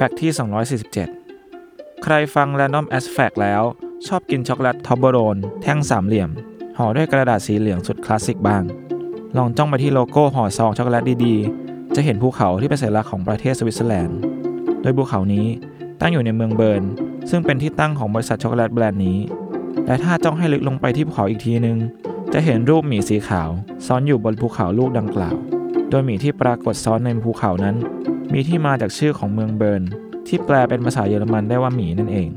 Fact ที่ 247 ใครฟัง Random As Fact แล้ว ชอบกินช็อกโกแลต Toblerone แท่งสามเหลี่ยม ห่อด้วยกระดาษสีเหลืองสุดคลาสสิกบ้าง ลองจ้องไปที่โลโก้ห่อซองช็อกโกแลตดีๆ จะเห็นภูเขาที่เป็นสัญลักษณ์ของประเทศสวิตเซอร์แลนด์ โดยภูเขานี้ตั้งอยู่ในเมืองเบิร์น ซึ่งเป็นที่ตั้งของบริษัทช็อกโกแลตแบรนด์นี้ และถ้าจ้องให้ลึกลงไปที่ภูเขาอีกทีนึง จะเห็นรูปหมีสีขาว ซ้อนอยู่บนภูเขาลูกดังกล่าว โดยหมีที่ปรากฏซ้อนในภูเขานั้น มีที่มาจากชื่อของเมืองเบิร์นที่แปลเป็นภาษาเยอรมันได้ว่าหมีนั่นเอง